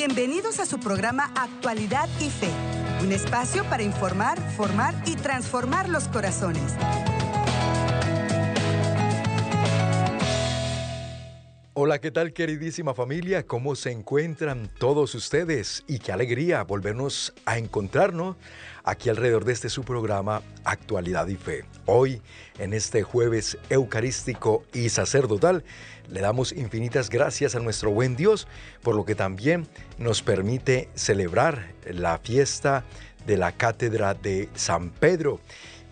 Bienvenidos a su programa Actualidad y Fe, un espacio para informar, formar y transformar los corazones. Hola, ¿qué tal queridísima familia? ¿Cómo se encuentran todos ustedes? Y qué alegría volvernos a encontrarnos aquí alrededor de este su programa Actualidad y Fe. Hoy, en este jueves eucarístico y sacerdotal, le damos infinitas gracias a nuestro buen Dios por lo que también nos permite celebrar la fiesta de la Cátedra de San Pedro.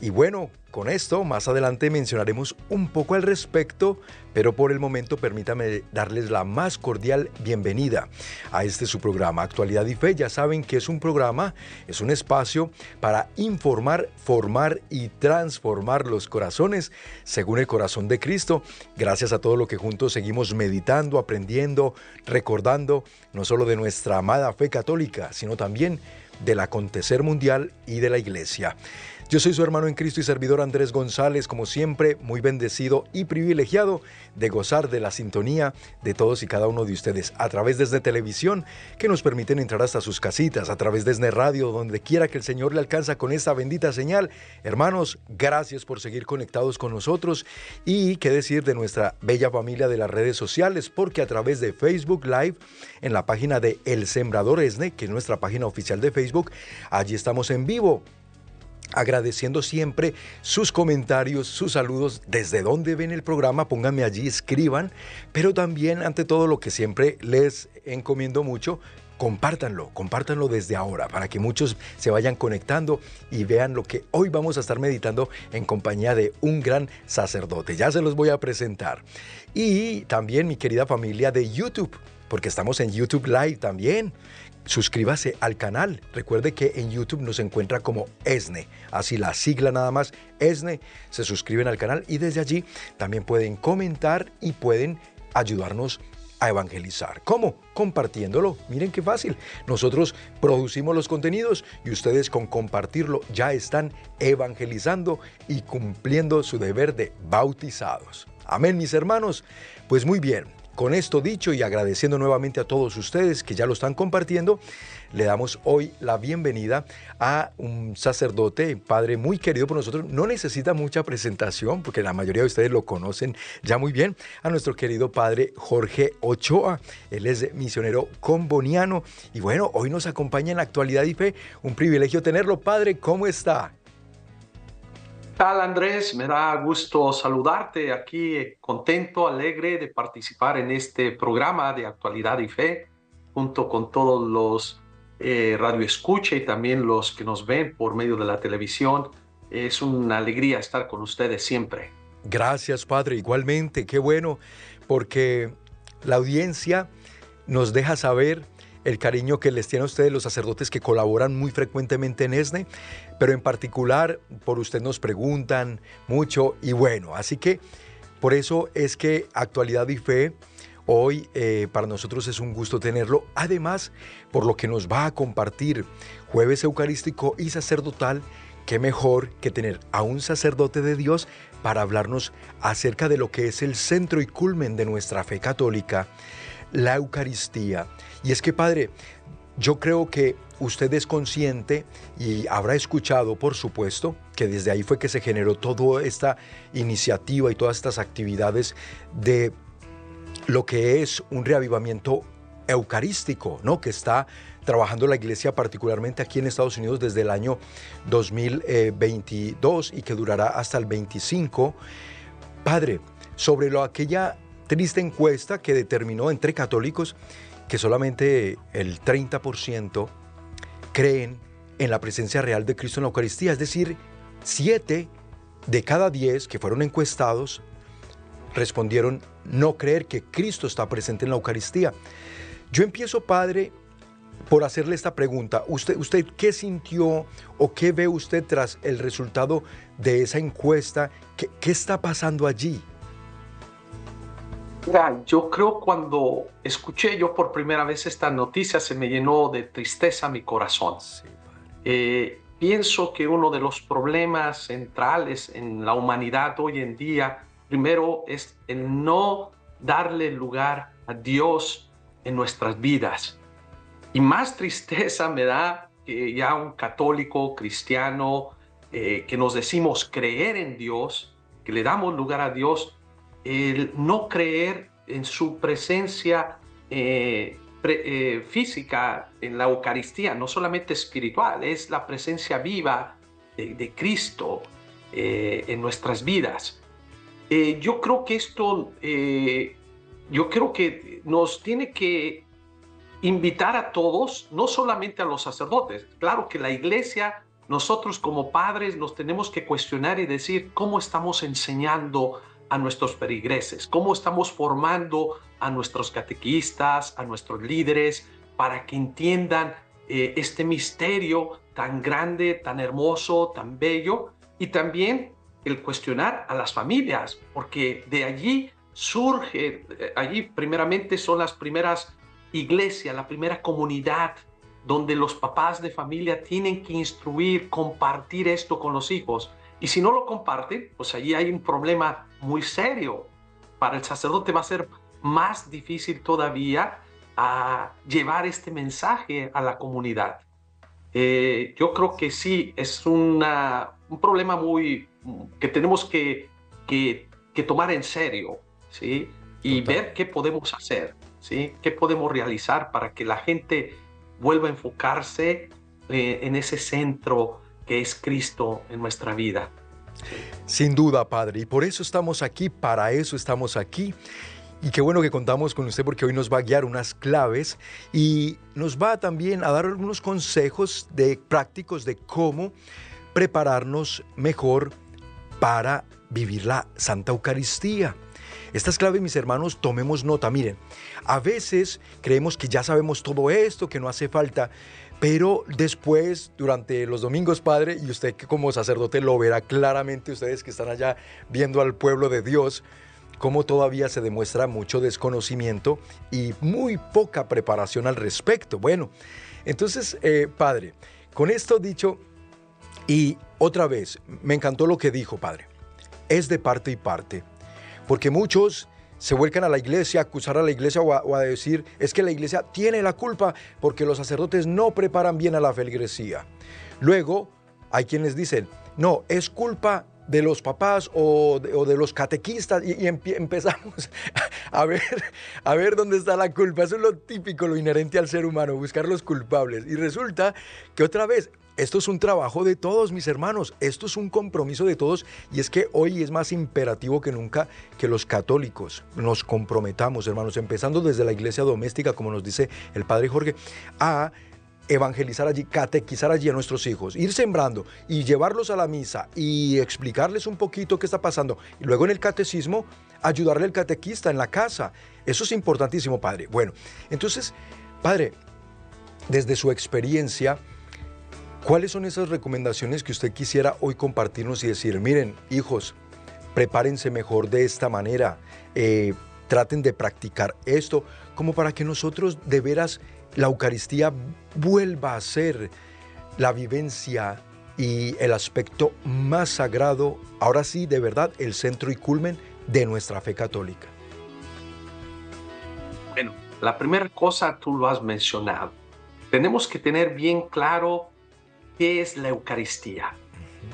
Y bueno, con esto más adelante mencionaremos un poco al respecto, pero por el momento permítame darles la más cordial bienvenida a este su programa Actualidad y Fe. Ya saben que es un programa, es un espacio para informar, formar y transformar los corazones según el corazón de Cristo, gracias a todo lo que juntos seguimos meditando, aprendiendo, recordando, no solo de nuestra amada fe católica, sino también del acontecer mundial y de la iglesia. Yo soy su hermano en Cristo y servidor Andrés González, como siempre, muy bendecido y privilegiado de gozar de la sintonía de todos y cada uno de ustedes a través de desde televisión que nos permiten entrar hasta sus casitas, a través de desde radio, donde quiera que el Señor le alcanza con esta bendita señal. Hermanos, gracias por seguir conectados con nosotros y qué decir de nuestra bella familia de las redes sociales, porque a través de Facebook Live, en la página de El Sembrador Esne, que es nuestra página oficial de Facebook, allí estamos en vivo agradeciendo siempre sus comentarios, sus saludos, desde donde ven el programa, pónganme allí, escriban, pero también ante todo lo que siempre les encomiendo mucho, compártanlo, compártanlo desde ahora para que muchos se vayan conectando y vean lo que hoy vamos a estar meditando en compañía de un gran sacerdote. Ya se los voy a presentar. Y también mi querida familia de YouTube, porque estamos en YouTube Live también suscríbase al canal. Recuerde que en YouTube nos encuentra como ESNE, así la sigla nada más, ESNE. Se suscriben al canal y desde allí también pueden comentar y pueden ayudarnos a evangelizar. ¿Cómo? Compartiéndolo. Miren qué fácil. Nosotros producimos los contenidos y ustedes con compartirlo ya están evangelizando y cumpliendo su deber de bautizados. Amén, mis hermanos. Pues muy bien. Con esto dicho y agradeciendo nuevamente a todos ustedes que ya lo están compartiendo, le damos hoy la bienvenida a un sacerdote, padre muy querido por nosotros. No necesita mucha presentación porque la mayoría de ustedes lo conocen ya muy bien. A nuestro querido padre Jorge Ochoa. Él es misionero comboniano y bueno, hoy nos acompaña en la actualidad y fe. Un privilegio tenerlo. Padre, ¿cómo está? Tal Andrés? Me da gusto saludarte aquí, contento, alegre de participar en este programa de actualidad y fe, junto con todos los eh, radioescucha y también los que nos ven por medio de la televisión. Es una alegría estar con ustedes siempre. Gracias, Padre. Igualmente, qué bueno, porque la audiencia nos deja saber el cariño que les tienen a ustedes los sacerdotes que colaboran muy frecuentemente en ESNE, pero en particular por usted nos preguntan mucho y bueno, así que por eso es que Actualidad y Fe hoy eh, para nosotros es un gusto tenerlo, además por lo que nos va a compartir jueves eucarístico y sacerdotal, qué mejor que tener a un sacerdote de Dios para hablarnos acerca de lo que es el centro y culmen de nuestra fe católica, la Eucaristía. Y es que, Padre, yo creo que usted es consciente y habrá escuchado, por supuesto, que desde ahí fue que se generó toda esta iniciativa y todas estas actividades de lo que es un reavivamiento eucarístico, ¿no? Que está trabajando la iglesia particularmente aquí en Estados Unidos desde el año 2022 y que durará hasta el 25. Padre, sobre lo, aquella triste encuesta que determinó entre católicos que solamente el 30% creen en la presencia real de Cristo en la Eucaristía, es decir, 7 de cada 10 que fueron encuestados respondieron no creer que Cristo está presente en la Eucaristía. Yo empiezo, Padre, por hacerle esta pregunta. ¿Usted, ¿Usted qué sintió o qué ve usted tras el resultado de esa encuesta? ¿Qué, qué está pasando allí? Yo creo cuando escuché yo por primera vez esta noticia se me llenó de tristeza mi corazón. Eh, pienso que uno de los problemas centrales en la humanidad hoy en día, primero es el no darle lugar a Dios en nuestras vidas. y más tristeza me da que ya un católico cristiano eh, que nos decimos creer en Dios, que le damos lugar a Dios, el no creer en su presencia eh, eh, física en la Eucaristía, no solamente espiritual, es la presencia viva de, Cristo en nuestras vidas. yo creo que esto, yo creo que nos tiene que invitar a todos, no solamente a los sacerdotes. Claro que la iglesia, nosotros como padres nos tenemos que cuestionar y decir cómo estamos enseñando a nuestros perigreses, cómo estamos formando a nuestros catequistas, a nuestros líderes, para que entiendan eh, este misterio tan grande, tan hermoso, tan bello, y también el cuestionar a las familias, porque de allí surge, eh, allí primeramente son las primeras iglesia, la primera comunidad donde los papás de familia tienen que instruir, compartir esto con los hijos. Y si no lo comparten, pues allí hay un problema muy serio. Para el sacerdote va a ser más difícil todavía a llevar este mensaje a la comunidad. Eh, yo creo que sí, es una, un problema muy que tenemos que, que, tomar en serio, ¿sí? Y ver qué podemos hacer. ¿sí? ¿Qué podemos realizar para que la gente vuelva a enfocarse eh, en ese centro que es Cristo en nuestra vida? Sin duda, Padre, y por eso estamos aquí, para eso estamos aquí. Y qué bueno que contamos con usted porque hoy nos va a guiar unas claves y nos va también a dar algunos consejos de prácticos de cómo prepararnos mejor para vivir la Santa Eucaristía. Estas claves, mis hermanos, tomemos nota. Miren, a veces creemos que ya sabemos todo esto, que no hace falta, pero después, durante los domingos, Padre, y usted que como sacerdote lo verá claramente, ustedes que están allá viendo al pueblo de Dios, cómo todavía se demuestra mucho desconocimiento y muy poca preparación al respecto. Bueno, entonces, eh, Padre, con esto dicho, y otra vez, me encantó lo que dijo, Padre, es de parte y parte. Porque muchos se vuelcan a la iglesia, a acusar a la iglesia o a, decir, es que la iglesia tiene la culpa porque los sacerdotes no preparan bien a la feligresía. Luego, hay quienes dicen, no, es culpa de los papás o de, los catequistas y, empezamos a ver, a ver dónde está la culpa. Eso es lo típico, lo inherente al ser humano, buscar los culpables. Y resulta que otra vez esto es un trabajo de todos, mis hermanos. Esto es un compromiso de todos. Y es que hoy es más imperativo que nunca que los católicos nos comprometamos, hermanos, empezando desde la iglesia doméstica, como nos dice el Padre Jorge, a evangelizar allí, catequizar allí a nuestros hijos, ir sembrando y llevarlos a la misa y explicarles un poquito qué está pasando. Y luego en el catecismo, ayudarle al catequista en la casa. Eso es importantísimo, Padre. Bueno, entonces, Padre, desde su experiencia, ¿Cuáles son esas recomendaciones que usted quisiera hoy compartirnos y decir, miren, hijos, prepárense mejor de esta manera, eh, traten de practicar esto, como para que nosotros de veras la Eucaristía vuelva a ser la vivencia y el aspecto más sagrado, ahora sí, de verdad, el centro y culmen de nuestra fe católica? Bueno, la primera cosa tú lo has mencionado. Tenemos que tener bien claro ¿Qué es la Eucaristía?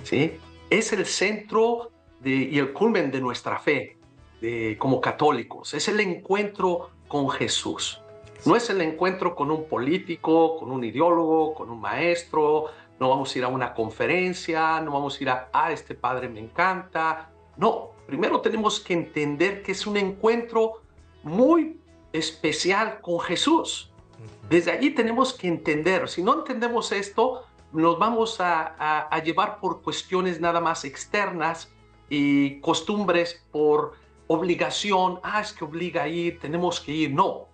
¿Sí? Es el centro y el culmen de nuestra fe de, como católicos. Es el encuentro con Jesús. No es el encuentro con un político, con un ideólogo, con un maestro. No vamos a ir a una conferencia, no vamos a ir a, ah, este padre me encanta. No, primero tenemos que entender que es un encuentro muy especial con Jesús. Desde allí tenemos que entender, si no entendemos esto, nos vamos a, llevar por cuestiones nada más externas y costumbres por obligación, ah, es que obliga a ir, tenemos que ir. No,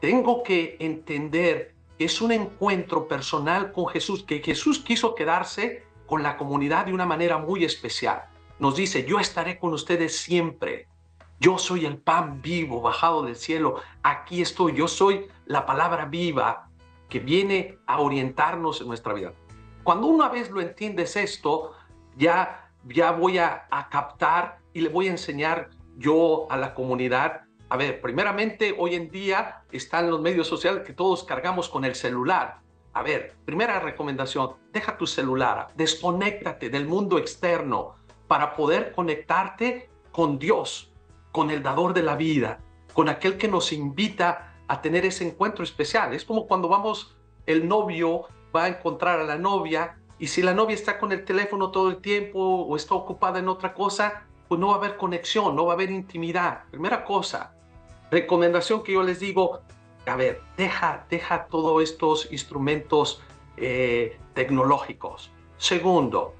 tengo que entender que es un encuentro personal con Jesús, que Jesús quiso quedarse con la comunidad de una manera muy especial. Nos dice, yo estaré con ustedes siempre. Yo soy el pan vivo bajado del cielo. Aquí estoy. Yo soy la palabra viva que viene a orientarnos en nuestra vida. Cuando una vez lo entiendes esto, ya, ya voy a, captar y le voy a enseñar yo a la comunidad A ver, primeramente, hoy en día están los medios sociales que todos cargamos con el celular. A ver, primera recomendación, deja tu celular, desconéctate del mundo externo para poder conectarte con Dios, con el dador de la vida, con aquel que nos invita a tener ese encuentro especial. Es como cuando vamos, el novio va a encontrar a la novia y si la novia está con el teléfono todo el tiempo o está ocupada en otra cosa, pues no va a haber conexión, no va a haber intimidad. Primera cosa, recomendación que yo les digo, a ver, deja, deja todos estos instrumentos eh, tecnológicos. Segundo,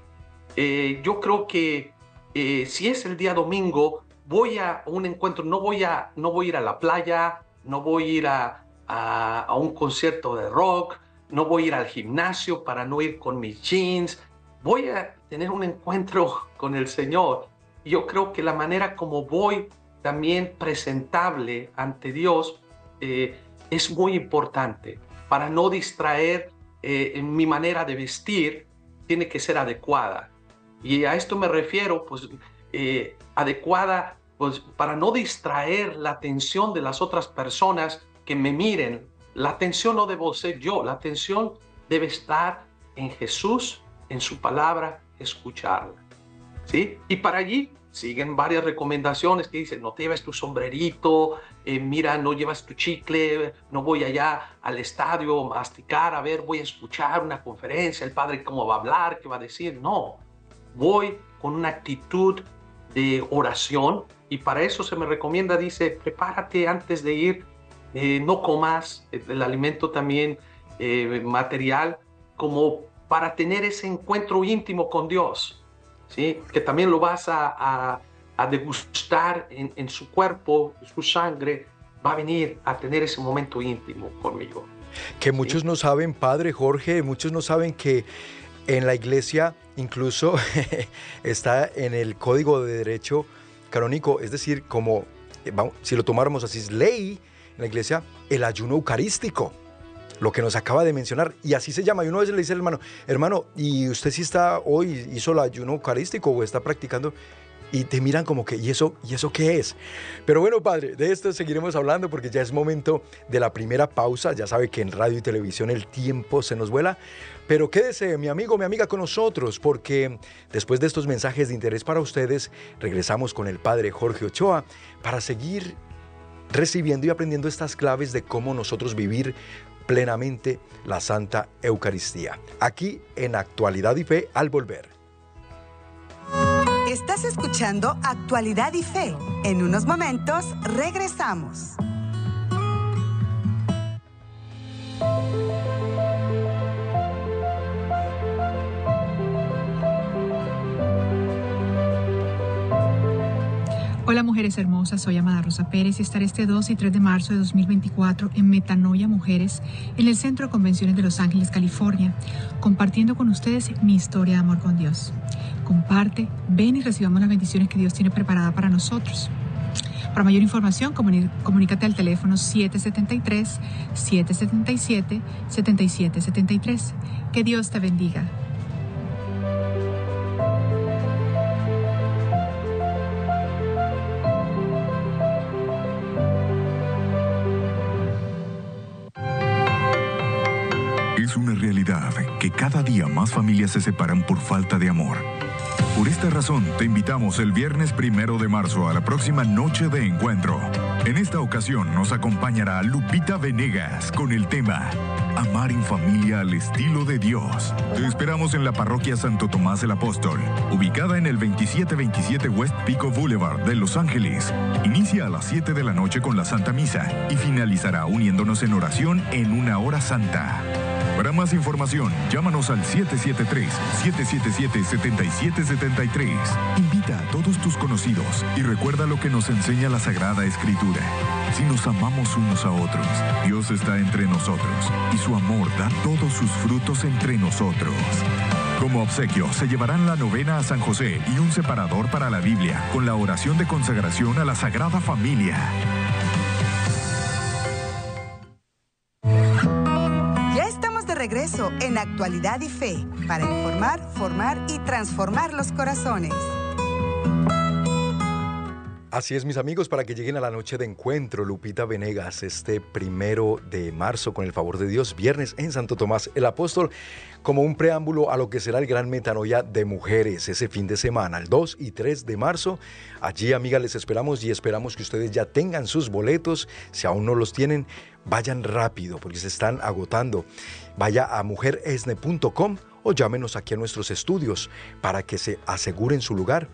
eh, yo creo que eh, si es el día domingo, voy a un encuentro, no voy a, no voy ir a la playa, no voy a ir a, a, un concierto de rock, no voy a ir al gimnasio para no ir con mis jeans, voy a tener un encuentro con el Señor. Yo creo que la manera como voy también presentable ante Dios eh, es muy importante para no distraer eh, mi manera de vestir, tiene que ser adecuada. Y a esto me refiero, pues, eh, adecuada pues, para no distraer la atención de las otras personas que me miren. La atención no debo ser yo, la atención debe estar en Jesús, en su palabra, escucharla. ¿Sí? Y para allí siguen varias recomendaciones que dicen, no te lleves tu sombrerito, eh, mira, no llevas tu chicle, no voy allá al estadio a masticar, a ver, voy a escuchar una conferencia, el padre cómo va a hablar, qué va a decir. No, voy con una actitud de oración y para eso se me recomienda, dice, prepárate antes de ir, eh, no comas el alimento también eh, material como para tener ese encuentro íntimo con Dios, ¿sí? que también lo vas a, a, degustar en, en, su cuerpo, su sangre, va a venir a tener ese momento íntimo conmigo. Que muchos no saben, Padre Jorge, muchos no saben que en la iglesia incluso está en el Código de Derecho canónico, es decir, como eh, si lo tomáramos así, es ley en la iglesia, el ayuno eucarístico, lo que nos acaba de mencionar, y así se llama. Y uno a veces le dice al hermano, hermano, ¿y usted sí está hoy, hizo el ayuno eucarístico o está practicando? y te miran como que, ¿y eso, ¿y eso qué es? Pero bueno, padre, de esto seguiremos hablando porque ya es momento de la primera pausa. Ya sabe que en radio y televisión el tiempo se nos vuela. Pero quédese, mi amigo, mi amiga, con nosotros, porque después de estos mensajes de interés para ustedes, regresamos con el padre Jorge Ochoa para seguir recibiendo y aprendiendo estas claves de cómo nosotros vivir plenamente la Santa Eucaristía. Aquí en Actualidad y Fe al volver. Estás escuchando Actualidad y Fe. En unos momentos regresamos. Hola mujeres hermosas, soy Amada Rosa Pérez y estaré este 2 y 3 de marzo de 2024 en Metanoia Mujeres en el Centro de Convenciones de Los Ángeles, California, compartiendo con ustedes mi historia de amor con Dios comparte, ven y recibamos las bendiciones que Dios tiene preparada para nosotros. Para mayor información, comunícate al teléfono 773-777-7773. Que Dios te bendiga. Cada día más familias se separan por falta de amor. Por esta razón, te invitamos el viernes primero de marzo a la próxima noche de encuentro. En esta ocasión nos acompañará Lupita Venegas con el tema Amar en familia al estilo de Dios. Te esperamos en la parroquia Santo Tomás el Apóstol, ubicada en el 2727 West Pico Boulevard de Los Ángeles. Inicia a las 7 de la noche con la Santa Misa y finalizará uniéndonos en oración en una hora santa. Para más información, llámanos al 773-777-7773. Invita a todos tus conocidos y recuerda lo que nos enseña la Sagrada Escritura. Si nos amamos unos a otros, Dios está entre nosotros y su amor da todos sus frutos entre nosotros. Como obsequio, se llevarán la novena a San José y un separador para la Biblia, con la oración de consagración a la Sagrada Familia. En Actualidad y Fe para informar, formar y transformar los corazones. Así es, mis amigos, para que lleguen a la noche de encuentro, Lupita Venegas, este primero de marzo, con el favor de Dios, viernes en Santo Tomás el Apóstol, como un preámbulo a lo que será el gran metanoia de mujeres ese fin de semana, el 2 y 3 de marzo. Allí, amigas, les esperamos y esperamos que ustedes ya tengan sus boletos. Si aún no los tienen, vayan rápido porque se están agotando. Vaya a mujeresne.com o llámenos aquí a nuestros estudios para que se aseguren su lugar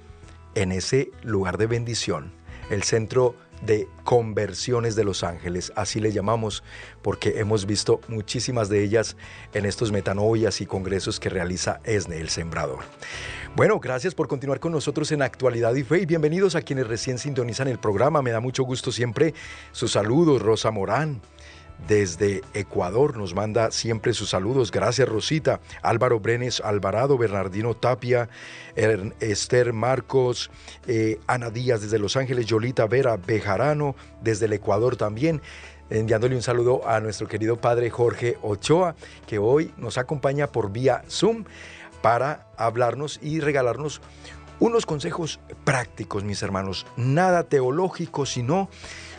en ese lugar de bendición, el centro de conversiones de Los Ángeles, así le llamamos, porque hemos visto muchísimas de ellas en estos metanoias y congresos que realiza ESNE, el Sembrador. Bueno, gracias por continuar con nosotros en Actualidad y Fe y bienvenidos a quienes recién sintonizan el programa. Me da mucho gusto siempre sus saludos, Rosa Morán, desde Ecuador nos manda siempre sus saludos. Gracias Rosita, Álvaro Brenes Alvarado, Bernardino Tapia, Esther Marcos, eh, Ana Díaz desde Los Ángeles, Yolita Vera Bejarano desde el Ecuador también. Enviándole un saludo a nuestro querido padre Jorge Ochoa, que hoy nos acompaña por vía Zoom para hablarnos y regalarnos unos consejos prácticos, mis hermanos. Nada teológico, sino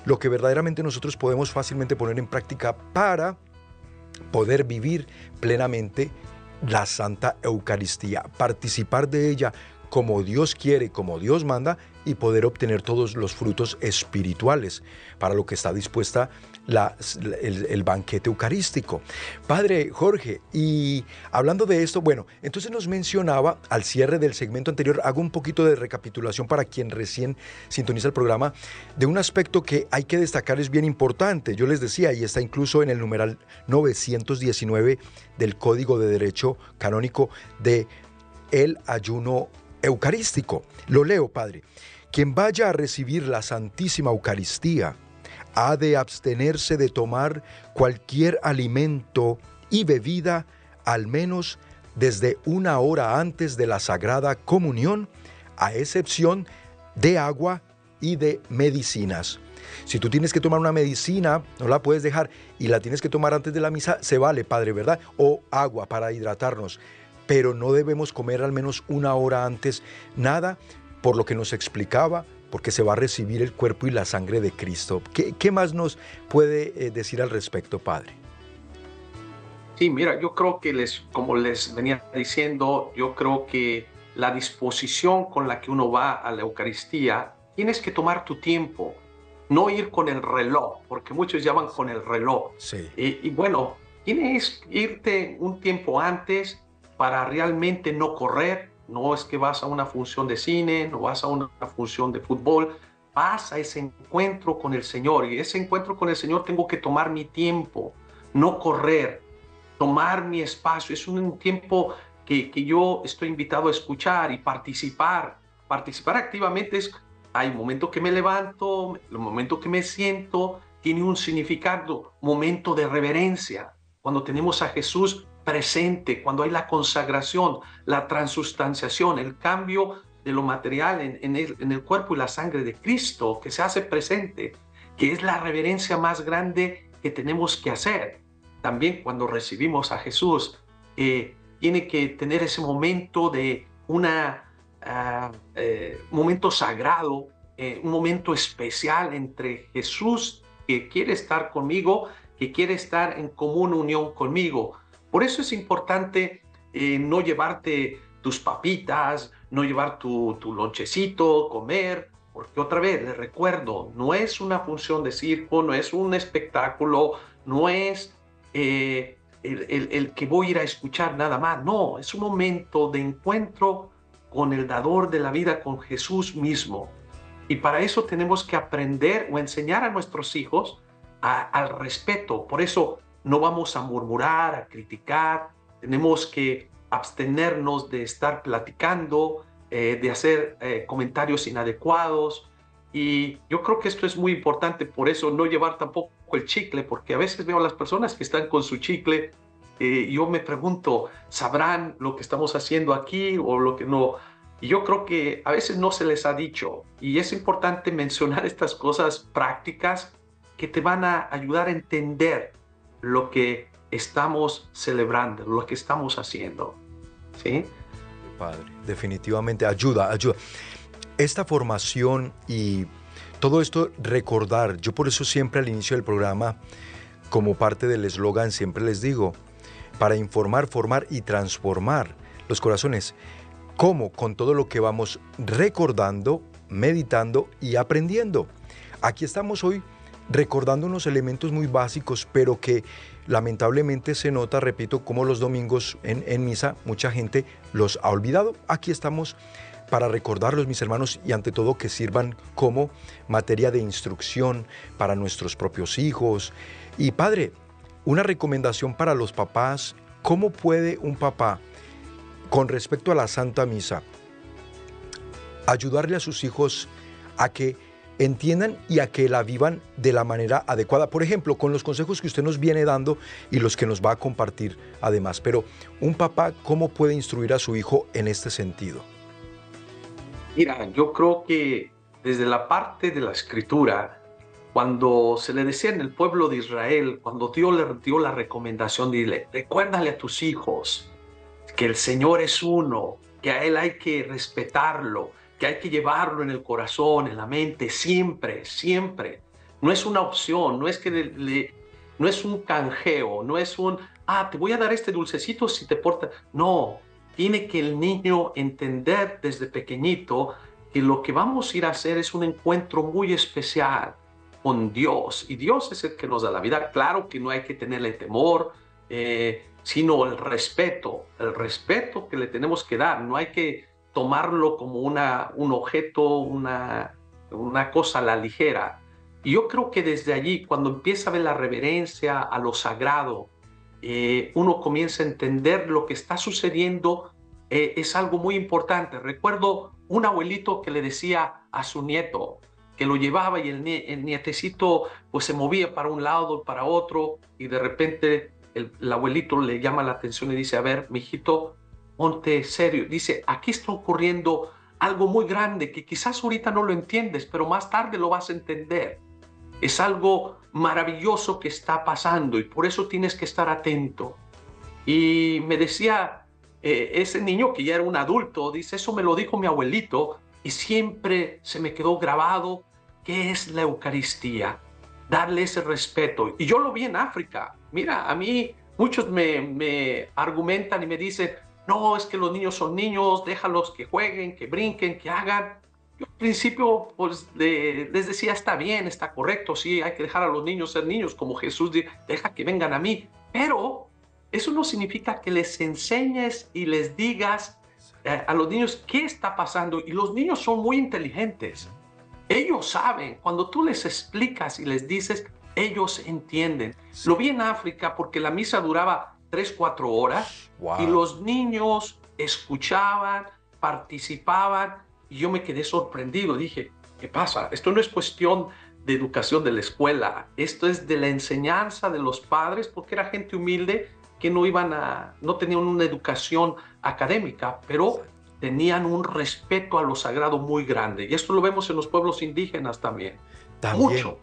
lo que verdaderamente nosotros podemos fácilmente poner en práctica para poder vivir plenamente la Santa Eucaristía, participar de ella como Dios quiere, como Dios manda y poder obtener todos los frutos espirituales para lo que está dispuesta el, banquete eucarístico. Padre Jorge, y hablando de esto, bueno, entonces nos mencionaba al cierre del segmento anterior, hago un poquito de recapitulación para quien recién sintoniza el programa, de un aspecto que hay que destacar es bien importante. Yo les decía, y está incluso en el numeral 919 del Código de Derecho Canónico de el ayuno eucarístico. Lo leo, Padre. Quien vaya a recibir la Santísima Eucaristía ha de abstenerse de tomar cualquier alimento y bebida al menos desde una hora antes de la Sagrada Comunión, a excepción de agua y de medicinas. Si tú tienes que tomar una medicina, no la puedes dejar y la tienes que tomar antes de la misa, se vale, Padre, ¿verdad? O agua para hidratarnos. Pero no debemos comer al menos una hora antes nada, por lo que nos explicaba porque se va a recibir el cuerpo y la sangre de Cristo. ¿Qué, más nos puede eh, decir al respecto, Padre? Sí, mira, yo creo que les, como les venía diciendo, yo creo que la disposición con la que uno va a la Eucaristía, tienes que tomar tu tiempo, no ir con el reloj, porque muchos llaman con el reloj. Sí. y bueno, tienes que irte un tiempo antes para realmente no correr, no es que vas a una función de cine, no vas a una función de fútbol, vas a ese encuentro con el Señor. Y ese encuentro con el Señor tengo que tomar mi tiempo, no correr, tomar mi espacio. Es un tiempo que, yo estoy invitado a escuchar y participar. Participar activamente es, hay momento que me levanto, el momento que me siento, tiene un significado, momento de reverencia. Cuando tenemos a Jesús presente, cuando hay la consagración, la transustanciación, el cambio de lo material en, el, cuerpo y la sangre de Cristo que se hace presente, que es la reverencia más grande que tenemos que hacer. También cuando recibimos a Jesús, eh, tiene que tener ese momento de un ah, eh, momento sagrado, eh, un momento especial entre Jesús que quiere estar conmigo, que quiere estar en común unión conmigo, por eso es importante eh, no llevarte tus papitas, no llevar tu, tu lonchecito, comer, porque otra vez les recuerdo, no es una función de circo, no es un espectáculo, no es eh, el, el, que voy a ir a escuchar nada más, no, es un momento de encuentro con el dador de la vida, con Jesús mismo. Y para eso tenemos que aprender o enseñar a nuestros hijos al respeto. Por eso no vamos a murmurar, a criticar, tenemos que abstenernos de estar platicando, eh, de hacer eh, comentarios inadecuados. Y yo creo que esto es muy importante, por eso no llevar tampoco el chicle, porque a veces veo a las personas que están con su chicle eh, yo me pregunto, ¿sabrán lo que estamos haciendo aquí o lo que no? Y yo creo que a veces no se les ha dicho y es importante mencionar estas cosas prácticas que te van a ayudar a entender lo que estamos celebrando, lo que estamos haciendo. ¿Sí? Padre, definitivamente ayuda, ayuda. Esta formación y todo esto recordar, yo por eso siempre al inicio del programa, como parte del eslogan, siempre les digo, para informar, formar y transformar los corazones. ¿Cómo? Con todo lo que vamos recordando, meditando y aprendiendo. Aquí estamos hoy recordando unos elementos muy básicos, pero que lamentablemente se nota, repito, como los domingos en, en misa mucha gente los ha olvidado. Aquí estamos para recordarlos, mis hermanos, y ante todo que sirvan como materia de instrucción para nuestros propios hijos. Y padre, una recomendación para los papás, ¿cómo puede un papá, con respecto a la Santa Misa, ayudarle a sus hijos a que entiendan y a que la vivan de la manera adecuada. Por ejemplo, con los consejos que usted nos viene dando y los que nos va a compartir además. Pero un papá, ¿cómo puede instruir a su hijo en este sentido? Mira, yo creo que desde la parte de la escritura, cuando se le decía en el pueblo de Israel, cuando Dios le dio la recomendación, dile, recuérdale a tus hijos que el Señor es uno, que a Él hay que respetarlo, que hay que llevarlo en el corazón, en la mente, siempre, siempre. No es una opción, no es que le, no es un canjeo, no es un, ah, te voy a dar este dulcecito si te portas. No, tiene que el niño entender desde pequeñito que lo que vamos a ir a hacer es un encuentro muy especial con Dios. Y Dios es el que nos da la vida. Claro que no hay que tenerle temor, eh, sino el respeto, el respeto que le tenemos que dar. No hay que tomarlo como una, un objeto, una, una cosa a la ligera. Y yo creo que desde allí, cuando empieza a ver la reverencia a lo sagrado, eh, uno comienza a entender lo que está sucediendo, eh, es algo muy importante. Recuerdo un abuelito que le decía a su nieto, que lo llevaba y el, nietecito pues se movía para un lado, para otro, y de repente el, abuelito le llama la atención y dice, a ver, mijito, ponte serio. Dice, aquí está ocurriendo algo muy grande que quizás ahorita no lo entiendes, pero más tarde lo vas a entender. Es algo maravilloso que está pasando y por eso tienes que estar atento. Y me decía eh, ese niño que ya era un adulto, dice, eso me lo dijo mi abuelito y siempre se me quedó grabado qué es la Eucaristía, darle ese respeto. Y yo lo vi en África. Mira, a mí muchos me, me argumentan y me dicen, no, es que los niños son niños, déjalos que jueguen, que brinquen, que hagan. Yo al principio pues, les decía, está bien, está correcto, sí, hay que dejar a los niños ser niños, como Jesús dice, deja que vengan a mí. Pero eso no significa que les enseñes y les digas eh, a los niños qué está pasando. Y los niños son muy inteligentes. Ellos saben, cuando tú les explicas y les dices, ellos entienden. Lo vi en África porque la misa duraba 3, 4 horas y los niños escuchaban, participaban y yo me quedé sorprendido. Dije, ¿qué pasa? Esto no es cuestión de educación de la escuela, esto es de la enseñanza de los padres, porque era gente humilde que no iban a, no tenían una educación académica, pero tenían un respeto a lo sagrado muy grande. Y esto lo vemos en los pueblos indígenas también. Mucho.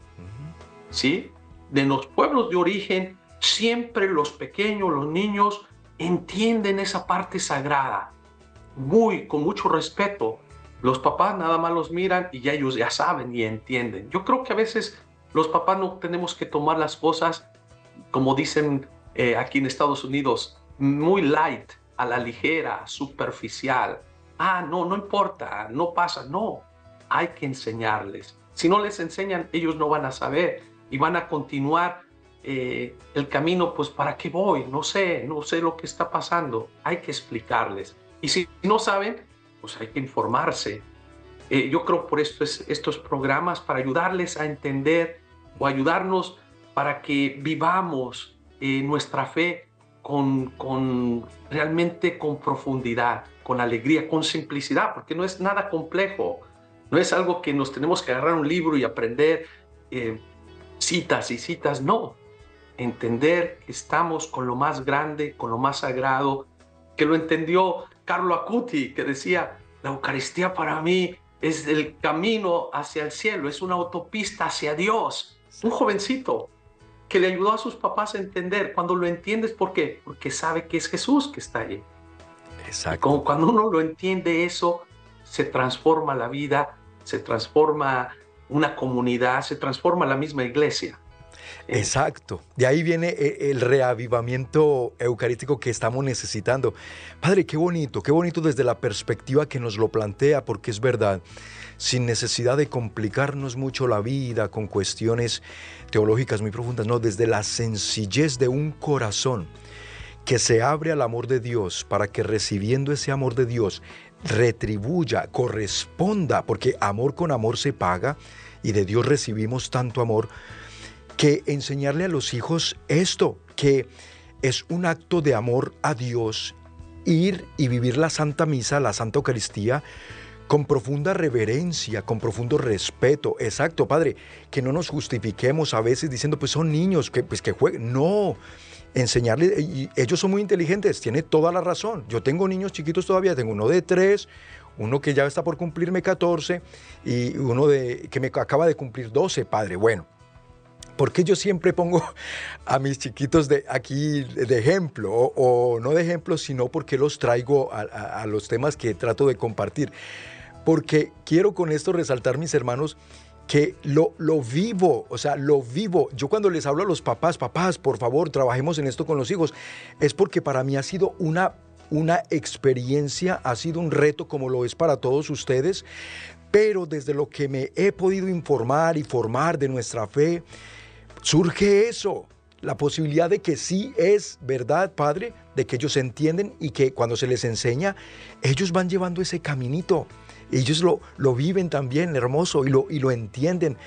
¿Sí? De los pueblos de origen, siempre los pequeños, los niños, entienden esa parte sagrada, muy, con mucho respeto. Los papás nada más los miran y ya ellos ya saben y entienden. Yo creo que a veces los papás no tenemos que tomar las cosas, como dicen eh, aquí en Estados Unidos, muy light, a la ligera, superficial. Ah, no, no importa, no pasa, no. Hay que enseñarles. Si no les enseñan, ellos no van a saber y van a continuar eh, el camino, pues ¿para qué voy? No sé, no sé lo que está pasando. Hay que explicarles. Y si no saben, pues hay que informarse. Eh, yo creo por esto es, estos programas para ayudarles a entender o ayudarnos para que vivamos eh, nuestra fe con, con realmente con profundidad, con alegría, con simplicidad, porque no es nada complejo. No es algo que nos tenemos que agarrar un libro y aprender citas y citas, no entender que estamos con lo más grande, con lo más sagrado, que lo entendió Carlo Acuti, que decía, la Eucaristía para mí es el camino hacia el cielo, es una autopista hacia Dios. Un jovencito que le ayudó a sus papás a entender. Cuando lo entiendes, ¿por qué? Porque sabe que es Jesús que está ahí. Exacto. Como cuando uno lo entiende eso, se transforma la vida, se transforma una comunidad, se transforma la misma iglesia. Exacto. De ahí viene eh, el reavivamiento eucarístico que estamos necesitando. Padre, qué bonito, qué bonito desde la perspectiva que nos lo plantea, porque es verdad, sin necesidad de complicarnos mucho la vida con cuestiones teológicas muy profundas, no, desde la sencillez de un corazón que se abre al amor de Dios para que recibiendo ese amor de Dios retribuya, corresponda, porque amor con amor se paga y de Dios recibimos tanto amor que enseñarle a los hijos esto, que es un acto de amor a Dios, ir y vivir la Santa Misa, la Santa Eucaristía, con profunda reverencia, con profundo respeto. Exacto, Padre, que no nos justifiquemos a veces diciendo, pues son niños, que, pues que jueguen. No, enseñarles, y ellos son muy inteligentes, tiene toda la razón. Yo tengo niños chiquitos todavía, tengo uno de tres, uno que ya está por cumplirme 14 y uno de, que me acaba de cumplir 12, Padre. Bueno, porque yo siempre pongo a mis chiquitos de aquí de ejemplo, o, no de ejemplo, sino porque los traigo a, los temas que trato de compartir. Porque quiero con esto resaltar, mis hermanos, que lo, lo vivo, o sea, lo vivo. Yo cuando les hablo a los papás, papás, por favor, trabajemos en esto con los hijos, es porque para mí ha sido una, una experiencia, ha sido un reto como lo es para todos ustedes, pero desde lo que me he podido informar y formar de nuestra fe, surge eso, la posibilidad de que sí es verdad, Padre, de que ellos entienden y que cuando se les enseña, ellos van llevando ese caminito. Ellos lo, lo viven también, hermoso, y lo, y lo entienden.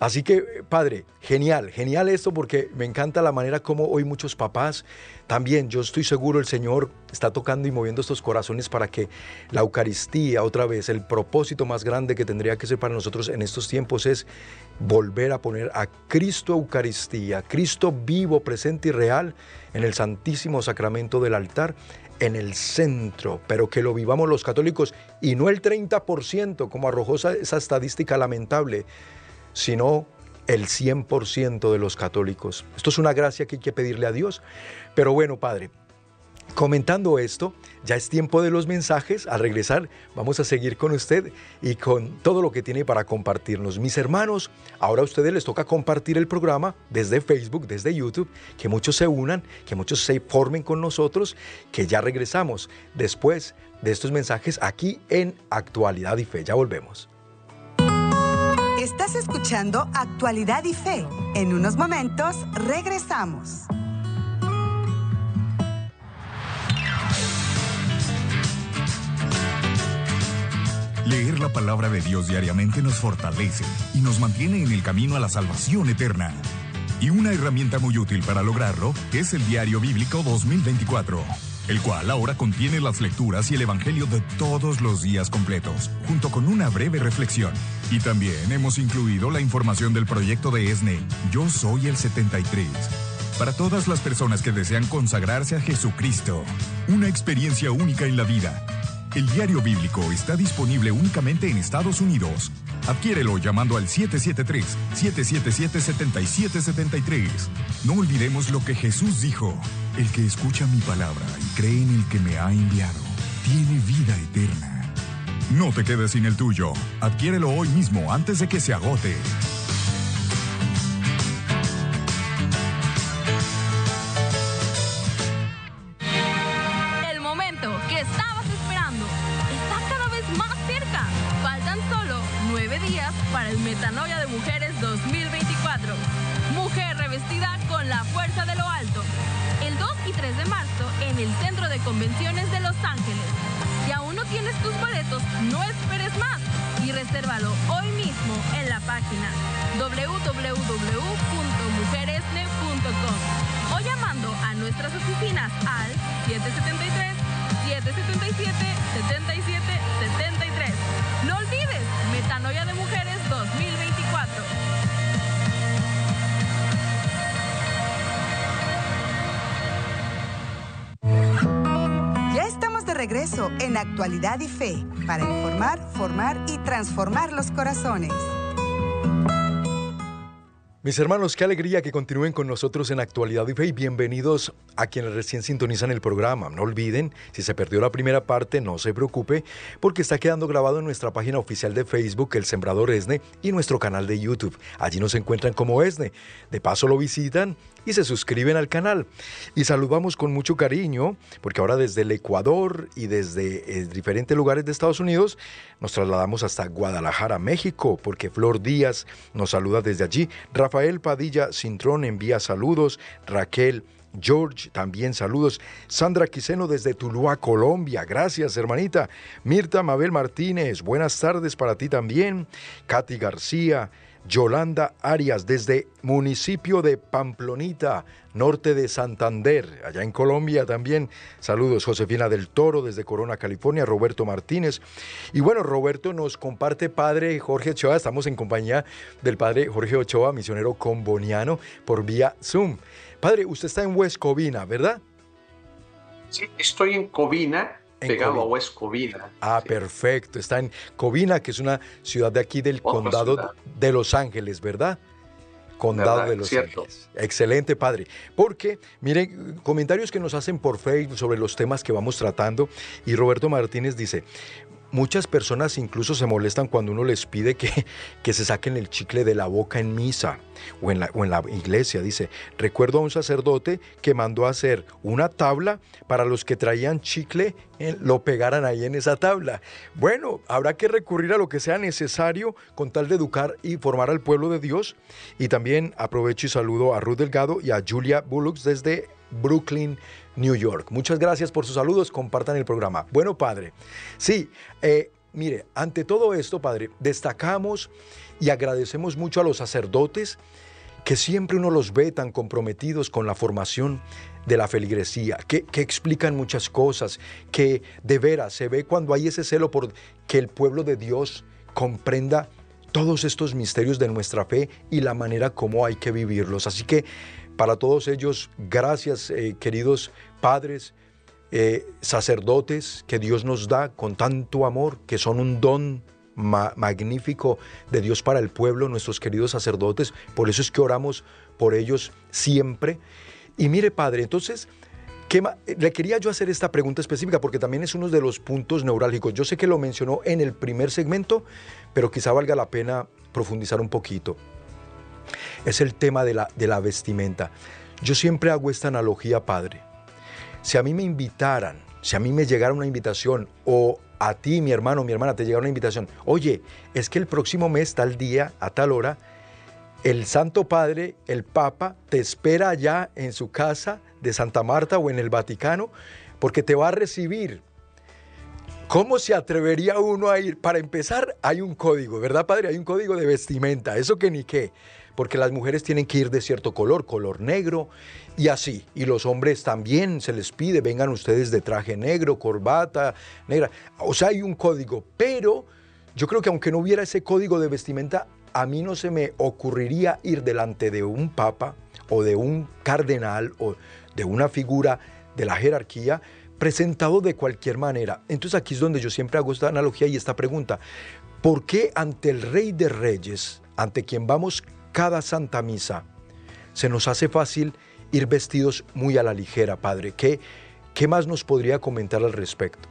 Así que, Padre, genial, genial esto porque me encanta la manera como hoy muchos papás, también yo estoy seguro el Señor está tocando y moviendo estos corazones para que la Eucaristía, otra vez, el propósito más grande que tendría que ser para nosotros en estos tiempos es volver a poner a Cristo Eucaristía, Cristo vivo, presente y real en el Santísimo Sacramento del altar, en el centro, pero que lo vivamos los católicos y no el 30%, como arrojó esa, estadística lamentable, sino el 100% de los católicos. Esto es una gracia que hay que pedirle a Dios. Pero bueno, Padre, Comentando esto, ya es tiempo de los mensajes. Al regresar, vamos a seguir con usted y con todo lo que tiene para compartirnos. Mis hermanos, ahora a ustedes les toca compartir el programa desde Facebook, desde YouTube, que muchos se unan, que muchos se formen con nosotros, que ya regresamos después de estos mensajes aquí en Actualidad y Fe. Ya volvemos. Estás escuchando Actualidad y Fe. En unos momentos regresamos. Leer la palabra de Dios diariamente nos fortalece y nos mantiene en el camino a la salvación eterna. Y una herramienta muy útil para lograrlo es el Diario Bíblico 2024, el cual ahora contiene las lecturas y el Evangelio de todos los días completos, junto con una breve reflexión. Y también hemos incluido la información del proyecto de ESNE, Yo Soy el 73 para todas las personas que desean consagrarse a Jesucristo. Una experiencia única en la vida el diario bíblico está disponible únicamente en Estados Unidos. Adquiérelo llamando al 773-777-7773. No olvidemos lo que Jesús dijo. El que escucha mi palabra y cree en el que me ha enviado, tiene vida eterna. No te quedes sin el tuyo. Adquiérelo hoy mismo antes de que se agote. Convenciones de Los Ángeles. Si aún no tienes tus boletos, no esperes más y resérvalo hoy mismo en la página www.mujeresne.com o llamando a nuestras oficinas al 773 777 7773. No olvides, Metanoia de Mujeres 2024. Regreso en Actualidad y Fe para informar, formar y transformar los corazones. Mis hermanos, qué alegría que continúen con nosotros en Actualidad y Fe y bienvenidos a quienes recién sintonizan el programa. No olviden, si se perdió la primera parte, no se preocupe, porque está quedando grabado en nuestra página oficial de Facebook, El Sembrador Esne, y nuestro canal de YouTube. Allí nos encuentran como Esne. De paso lo visitan y se suscriben al canal. Y saludamos con mucho cariño, porque ahora desde el Ecuador y desde eh, diferentes lugares de Estados Unidos nos trasladamos hasta Guadalajara, México, porque Flor Díaz nos saluda desde allí. Rafael Padilla Cintrón envía saludos. Raquel George, también saludos. Sandra Quiseno desde Tuluá, Colombia. Gracias, hermanita. Mirta Mabel Martínez, buenas tardes para ti también. Katy García. Yolanda Arias desde municipio de Pamplonita, norte de Santander, allá en Colombia también. Saludos, Josefina del Toro desde Corona, California, Roberto Martínez. Y bueno, Roberto nos comparte padre Jorge Ochoa, estamos en compañía del padre Jorge Ochoa, misionero comboniano, por vía Zoom. Padre, usted está en West Covina, ¿verdad? Sí, estoy en Covina, pegado a West Covina. Ah, perfecto. Está en Covina, que es una ciudad de aquí del condado de Los Ángeles, ¿verdad? Condado de Los Ángeles. Excelente, padre. Porque, miren, comentarios que nos hacen por Facebook sobre los temas que vamos tratando. Y Roberto Martínez dice, Muchas personas incluso se molestan cuando uno les pide que, que se saquen el chicle de la boca en misa o en, la, o en la iglesia. Dice, recuerdo a un sacerdote que mandó a hacer una tabla para los que traían chicle, eh, lo pegaran ahí en esa tabla. Bueno, habrá que recurrir a lo que sea necesario con tal de educar y formar al pueblo de Dios. Y también aprovecho y saludo a Ruth Delgado y a Julia Bullocks desde Brooklyn, New York. Muchas gracias por sus saludos, compartan el programa. Bueno, padre, sí, eh, mire, ante todo esto, padre, destacamos y agradecemos mucho a los sacerdotes que siempre uno los ve tan comprometidos con la formación de la feligresía, que, que, explican muchas cosas, que de veras se ve cuando hay ese celo por que el pueblo de Dios comprenda todos estos misterios de nuestra fe y la manera como hay que vivirlos. Así que para todos ellos, gracias eh, queridos padres, eh, sacerdotes que Dios nos da con tanto amor, que son un don magnífico de Dios para el pueblo, nuestros queridos sacerdotes. Por eso es que oramos por ellos siempre. Y mire, Padre, entonces, ¿qué le quería yo hacer esta pregunta específica porque también es uno de los puntos neurálgicos. Yo sé que lo mencionó en el primer segmento, pero quizá valga la pena profundizar un poquito es el tema de la, de la vestimenta. Yo siempre hago esta analogía, Padre. Si a mí me invitaran, si a mí me llegara una invitación o a ti, mi hermano, mi hermana, te llegara una invitación, oye, es que el próximo mes, tal día, a tal hora, el Santo Padre, el Papa, te espera allá en su casa de Santa Marta o en el Vaticano, porque te va a recibir. ¿Cómo se atrevería uno a ir? Para empezar, hay un código, ¿verdad, Padre? Hay un código de vestimenta, eso que ni qué porque las mujeres tienen que ir de cierto color, color negro y así. Y los hombres también se les pide, vengan ustedes de traje negro, corbata negra. O sea, hay un código, pero yo creo que aunque no hubiera ese código de vestimenta, a mí no se me ocurriría ir delante de un papa o de un cardenal o de una figura de la jerarquía presentado de cualquier manera. Entonces aquí es donde yo siempre hago esta analogía y esta pregunta. ¿Por qué ante el Rey de Reyes, ante quien vamos cada Santa Misa, se nos hace fácil ir vestidos muy a la ligera, Padre. ¿Qué, qué más nos podría comentar al respecto?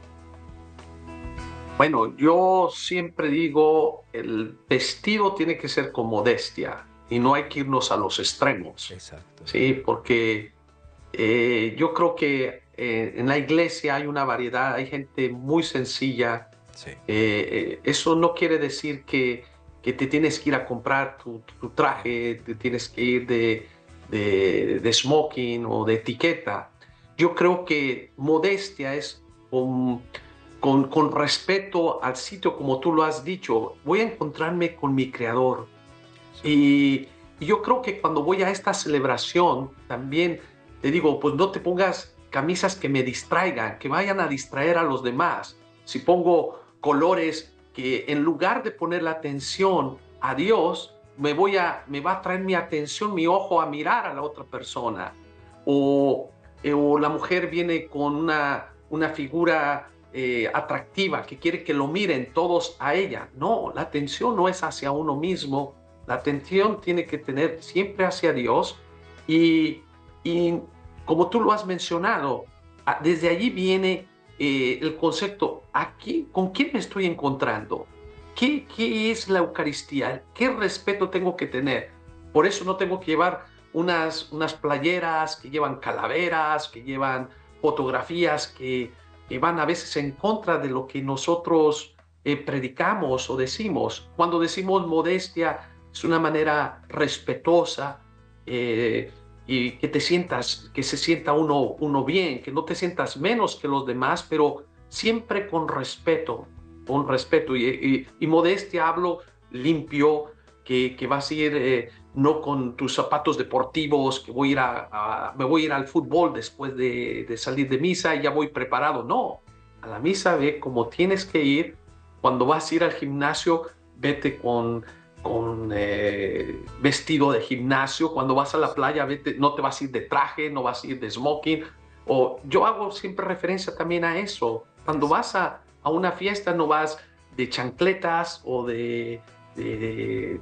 Bueno, yo siempre digo, el vestido tiene que ser con modestia y no hay que irnos a los extremos. Exacto. Sí, porque eh, yo creo que eh, en la iglesia hay una variedad, hay gente muy sencilla. Sí. Eh, eso no quiere decir que que te tienes que ir a comprar tu, traje, te tienes que ir de, de, smoking o de etiqueta. Yo creo que modestia es con, con, con, respeto al sitio, como tú lo has dicho, voy a encontrarme con mi creador. Y, y yo creo que cuando voy a esta celebración, también te digo, pues no te pongas camisas que me distraigan, que vayan a distraer a los demás. Si pongo colores que en lugar de poner la atención a Dios, me, voy a, me va a traer mi atención, mi ojo a mirar a la otra persona. O, eh, o la mujer viene con una, una figura eh, atractiva que quiere que lo miren todos a ella. No, la atención no es hacia uno mismo, la atención tiene que tener siempre hacia Dios y, y como tú lo has mencionado, desde allí viene eh, el concepto, aquí, ¿con quién me estoy encontrando? ¿Qué, ¿Qué es la Eucaristía? ¿Qué respeto tengo que tener? Por eso no tengo que llevar unas, unas playeras que llevan calaveras, que llevan fotografías que, que van a veces en contra de lo que nosotros eh, predicamos o decimos. Cuando decimos modestia es una manera respetuosa eh, y que te sientas, que se sienta uno, uno bien, que no te sientas menos que los demás, pero siempre con respeto, con respeto. Y, modestia hablo limpio, que, que vas a ir eh, no con tus zapatos deportivos, que voy a ir a, me voy a ir al fútbol después de, de, salir de misa y ya voy preparado. No, a la misa ve como tienes que ir. Cuando vas a ir al gimnasio, vete con, con eh, vestido de gimnasio. Cuando vas a la playa, vete, no te vas a ir de traje, no vas a ir de smoking. O yo hago siempre referencia también a eso. Cuando vas a, a una fiesta, no vas de chancletas o de, de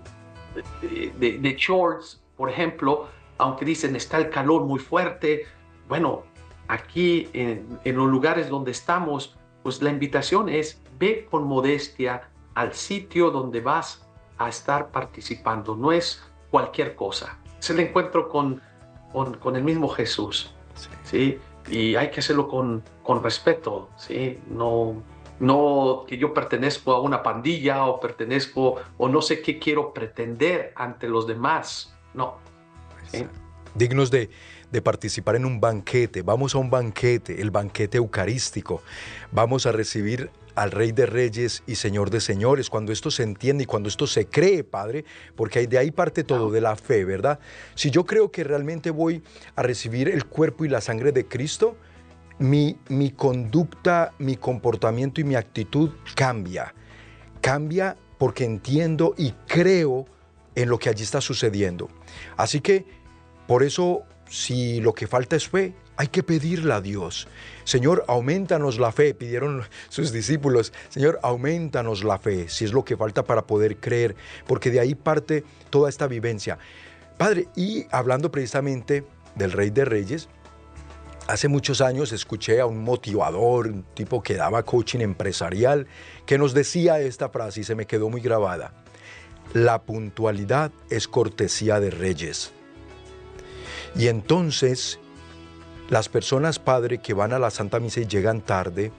de, shorts, por ejemplo, aunque dicen está el calor muy fuerte, bueno, aquí en, los lugares donde estamos, pues la invitación es ve con modestia al sitio donde vas a estar participando, no es cualquier cosa. Es el encuentro con, con, el mismo Jesús, sí. Y hay que hacerlo con, con respeto, ¿sí? No, no que yo pertenezco a una pandilla o pertenezco o no sé qué quiero pretender ante los demás. No. Dignos de, de participar en un banquete. Vamos a un banquete, el banquete eucarístico. Vamos a recibir al Rey de Reyes y Señor de Señores, cuando esto se entiende y cuando esto se cree, Padre, porque de ahí parte todo, de la fe, ¿verdad? Si yo creo que realmente voy a recibir el cuerpo y la sangre de Cristo, mi, conducta, mi comportamiento y mi actitud cambia. Cambia porque entiendo y creo en lo que allí está sucediendo. Así que, por eso, si lo que falta es fe, hay que pedirla a Dios. Señor, aumentanos la fe, pidieron sus discípulos. Señor, aumentanos la fe, si es lo que falta para poder creer, porque de ahí parte toda esta vivencia. Padre, y hablando precisamente del Rey de Reyes, Hace muchos años escuché a un motivador, un tipo que daba coaching empresarial, que nos decía esta frase y se me quedó muy grabada. La puntualidad es cortesía de reyes. Y entonces, las personas, padre, que van a la Santa Misa y llegan tarde,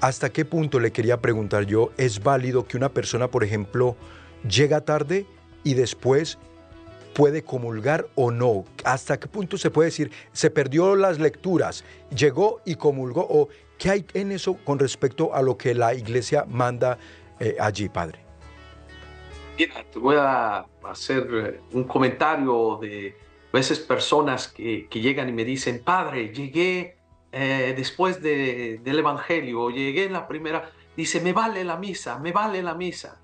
¿hasta qué punto le quería preguntar yo, es válido que una persona, por ejemplo, llega tarde y después puede comulgar o no? ¿Hasta qué punto se puede decir, se perdió las lecturas, llegó y comulgó? ¿O qué hay en eso con respecto a lo que la iglesia manda eh, allí, Padre? Mira, te voy a hacer eh, un comentario de veces personas que, llegan y me dicen, Padre, llegué eh, después del Evangelio, llegué en la primera, dice, me vale la misa, me vale la misa.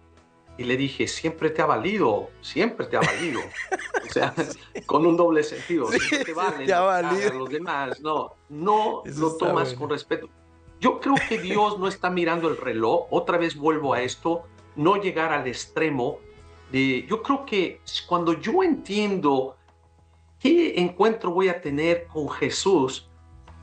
Y le dije, siempre te ha valido, siempre te ha valido. o sea, con un doble sentido. siempre te vale te ha valido. los demás. No, no lo tomas con respeto. Yo creo que Dios no está mirando el reloj. Otra vez vuelvo a esto. No llegar al extremo de... Yo creo que cuando yo entiendo qué encuentro voy a tener con Jesús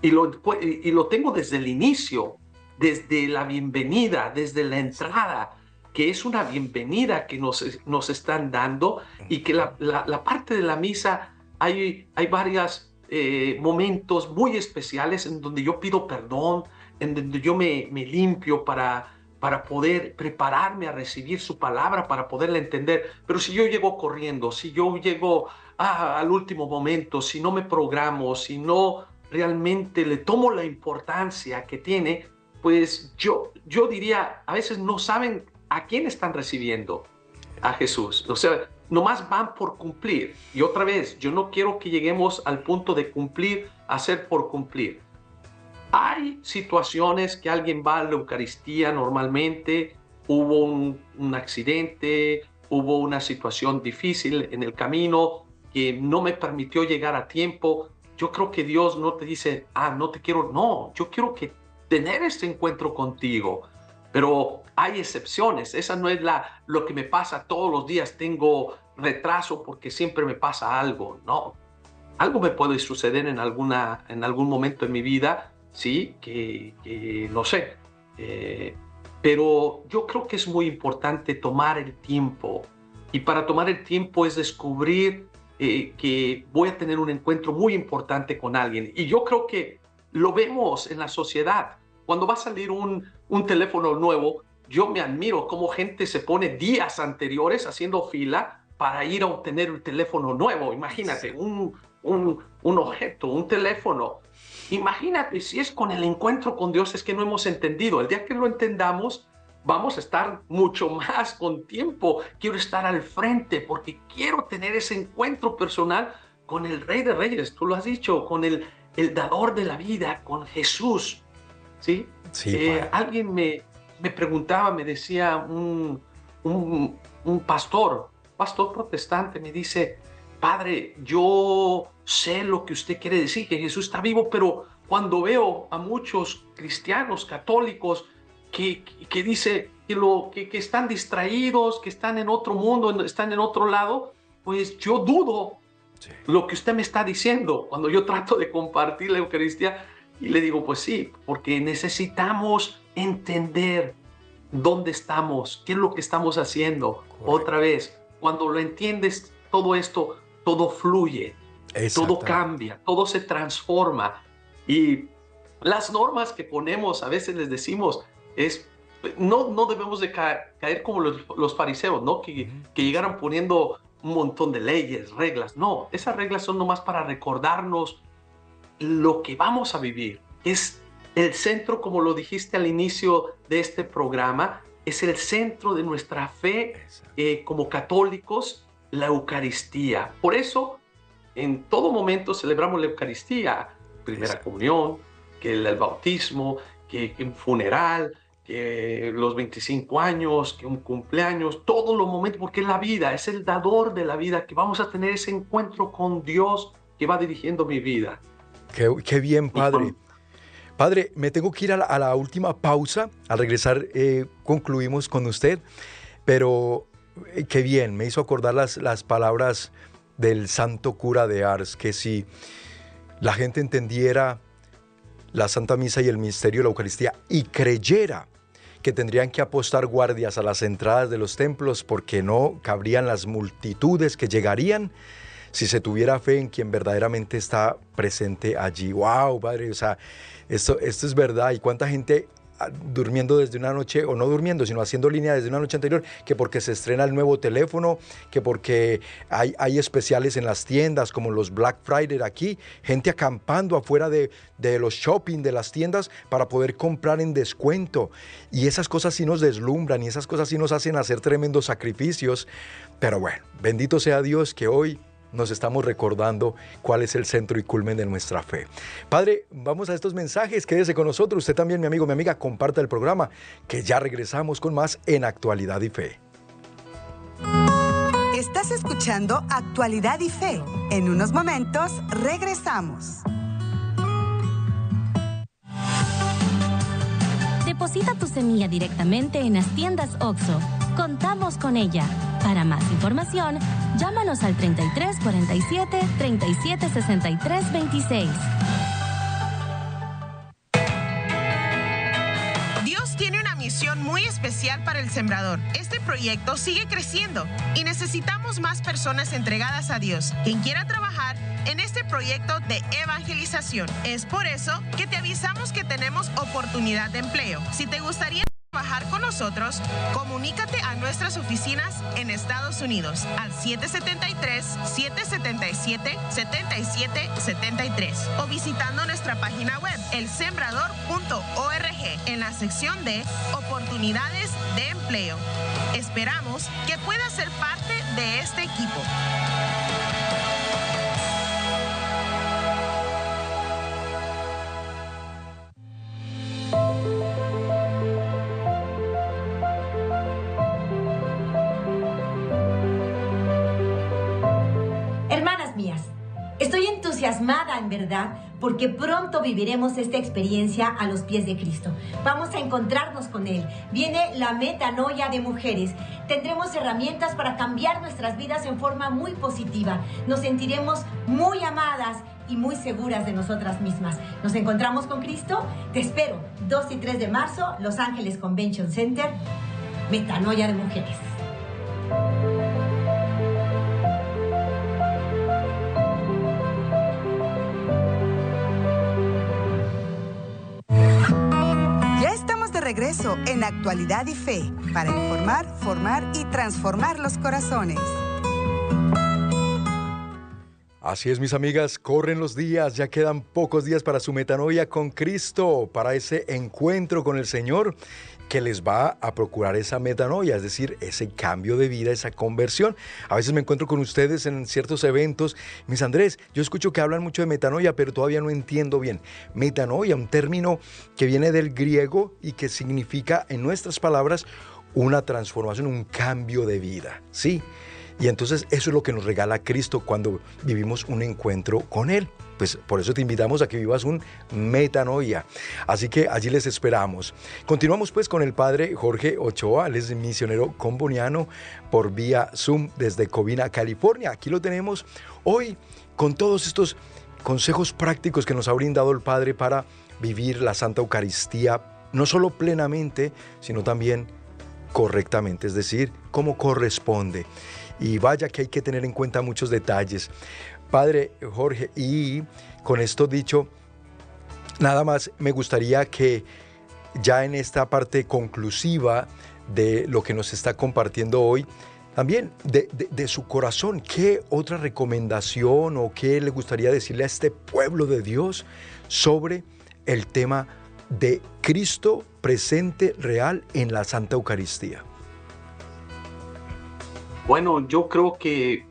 y lo, y lo tengo desde el inicio, desde la bienvenida, desde la entrada, que es una bienvenida que nos, nos están dando y que la, la, parte de la misa hay, hay varios eh, momentos muy especiales en donde yo pido perdón, en donde yo me, me limpio para, para poder prepararme a recibir su palabra, para poderla entender. Pero si yo llego corriendo, si yo llego ah, al último momento, si no me programo, si no realmente le tomo la importancia que tiene, pues yo, yo diría, a veces no saben ¿a quién están recibiendo? A Jesús. O sea, nomás van por cumplir. Y otra vez, yo no quiero que lleguemos al punto de cumplir, hacer por cumplir. Hay situaciones que alguien va a la Eucaristía normalmente, hubo un, un accidente, hubo una situación difícil en el camino no me permitió llegar a tiempo. Yo creo que Dios no te dice, ah, no te quiero, no, yo quiero que tener este encuentro contigo. Pero hay excepciones, esa no es la, lo que me pasa todos los días, tengo retraso porque siempre me pasa algo, no. algo me puede suceder en, alguna, en algún momento en mi vida, sí, que, no sé. Eh, pero yo creo que es muy importante tomar el tiempo. Y para tomar el tiempo es descubrir eh, que voy a tener un encuentro muy importante con alguien. Y yo creo que lo vemos en la sociedad. Cuando va a salir un, un teléfono nuevo, yo me admiro cómo gente se pone días anteriores haciendo fila para ir a obtener un teléfono nuevo. Imagínate, un, un, un objeto, un teléfono. Imagínate si es con el encuentro con Dios, es que no hemos entendido. El día que lo entendamos, vamos a estar mucho más con tiempo. Quiero estar al frente porque quiero tener ese encuentro personal con el Rey de Reyes, tú lo has dicho, con el, el dador de la vida, con Jesús. ¿Sí? sí eh, alguien me, me preguntaba, me decía un, un, un pastor, pastor protestante, me dice, Padre, yo sé lo que usted quiere decir, que Jesús está vivo, pero cuando veo a muchos cristianos católicos que, que dice que, lo, que, que, están distraídos, que están en otro mundo, están en otro lado, pues yo dudo lo que usted me está diciendo cuando yo trato de compartir la Eucaristía y le digo, pues sí, porque necesitamos entender dónde estamos, qué es lo que estamos haciendo. Otra vez, cuando lo entiendes todo esto, todo fluye, todo cambia, todo se transforma. Y las normas que ponemos, a veces les decimos, es, no, no debemos de caer, como los, fariseos, ¿no? Que, que llegaron poniendo un montón de leyes, reglas. No, esas reglas son nomás para recordarnos lo que vamos a vivir. Es el centro, como lo dijiste al inicio de este programa, es el centro de nuestra fe eh, como católicos la Eucaristía. Por eso, en todo momento celebramos la Eucaristía, primera comunión, que el, bautismo, que, un funeral, que los 25 años, que un cumpleaños, todos los momentos, porque es la vida, es el dador de la vida, que vamos a tener ese encuentro con Dios que va dirigiendo mi vida. Qué, bien, Padre. Padre, me tengo que ir a la, última pausa. Al regresar eh, concluimos con usted, pero eh, qué bien, me hizo acordar las, las palabras del santo cura de Ars, que si la gente entendiera la Santa Misa y el misterio de la Eucaristía y creyera que tendrían que apostar guardias a las entradas de los templos porque no cabrían las multitudes que llegarían si se tuviera fe en quien verdaderamente está presente allí. ¡Wow, Padre! O sea, esto, esto es verdad. ¿Y cuánta gente durmiendo desde una noche, o no durmiendo, sino haciendo línea desde una noche anterior, que porque se estrena el nuevo teléfono, que porque hay, hay especiales en las tiendas, como los Black Friday aquí, gente acampando afuera de, de los shopping, de las tiendas, para poder comprar en descuento. Y esas cosas sí nos deslumbran y esas cosas sí nos hacen hacer tremendos sacrificios. Pero bueno, bendito sea Dios que hoy nos estamos recordando cuál es el centro y culmen de nuestra fe. Padre, vamos a estos mensajes, quédese con nosotros, usted también, mi amigo, mi amiga, comparta el programa, que ya regresamos con más en Actualidad y Fe. Estás escuchando Actualidad y Fe. En unos momentos regresamos. Deposita tu semilla directamente en las tiendas OXO. Contamos con ella. Para más información, llámanos al 33 47 37 63 26. Dios tiene una misión muy especial para el sembrador. Este proyecto sigue creciendo y necesitamos más personas entregadas a Dios. Quien quiera trabajar en este proyecto de evangelización. Es por eso que te avisamos que tenemos oportunidad de empleo. Si te gustaría con nosotros, comunícate a nuestras oficinas en Estados Unidos al 773-777-7773 o visitando nuestra página web elsembrador.org en la sección de oportunidades de empleo. Esperamos que puedas ser parte de este equipo. En verdad porque pronto viviremos esta experiencia a los pies de Cristo. Vamos a encontrarnos con Él. Viene la metanoia de mujeres. Tendremos herramientas para cambiar nuestras vidas en forma muy positiva. Nos sentiremos muy amadas y muy seguras de nosotras mismas. Nos encontramos con Cristo. Te espero 2 y 3 de marzo, Los Ángeles Convention Center, Metanoia de Mujeres. Regreso en Actualidad y Fe para informar, formar y transformar los corazones. Así es, mis amigas, corren los días, ya quedan pocos días para su metanoia con Cristo, para ese encuentro con el Señor que les va a procurar esa metanoia, es decir, ese cambio de vida, esa conversión. A veces me encuentro con ustedes en ciertos eventos, mis Andrés, yo escucho que hablan mucho de metanoia, pero todavía no entiendo bien. Metanoia, un término que viene del griego y que significa, en nuestras palabras, una transformación, un cambio de vida, ¿sí? Y entonces eso es lo que nos regala Cristo cuando vivimos un encuentro con Él. Pues por eso te invitamos a que vivas un metanoia. Así que allí les esperamos. Continuamos pues con el padre Jorge Ochoa, él es misionero comboniano por vía Zoom desde Covina, California. Aquí lo tenemos hoy con todos estos consejos prácticos que nos ha brindado el Padre para vivir la Santa Eucaristía, no solo plenamente, sino también correctamente, es decir, como corresponde. Y vaya que hay que tener en cuenta muchos detalles. Padre Jorge, y con esto dicho, nada más me gustaría que ya en esta parte conclusiva de lo que nos está compartiendo hoy, también de, su corazón, ¿qué otra recomendación o qué le gustaría decirle a este pueblo de Dios sobre el tema de Cristo presente real en la Santa Eucaristía? Bueno, yo creo que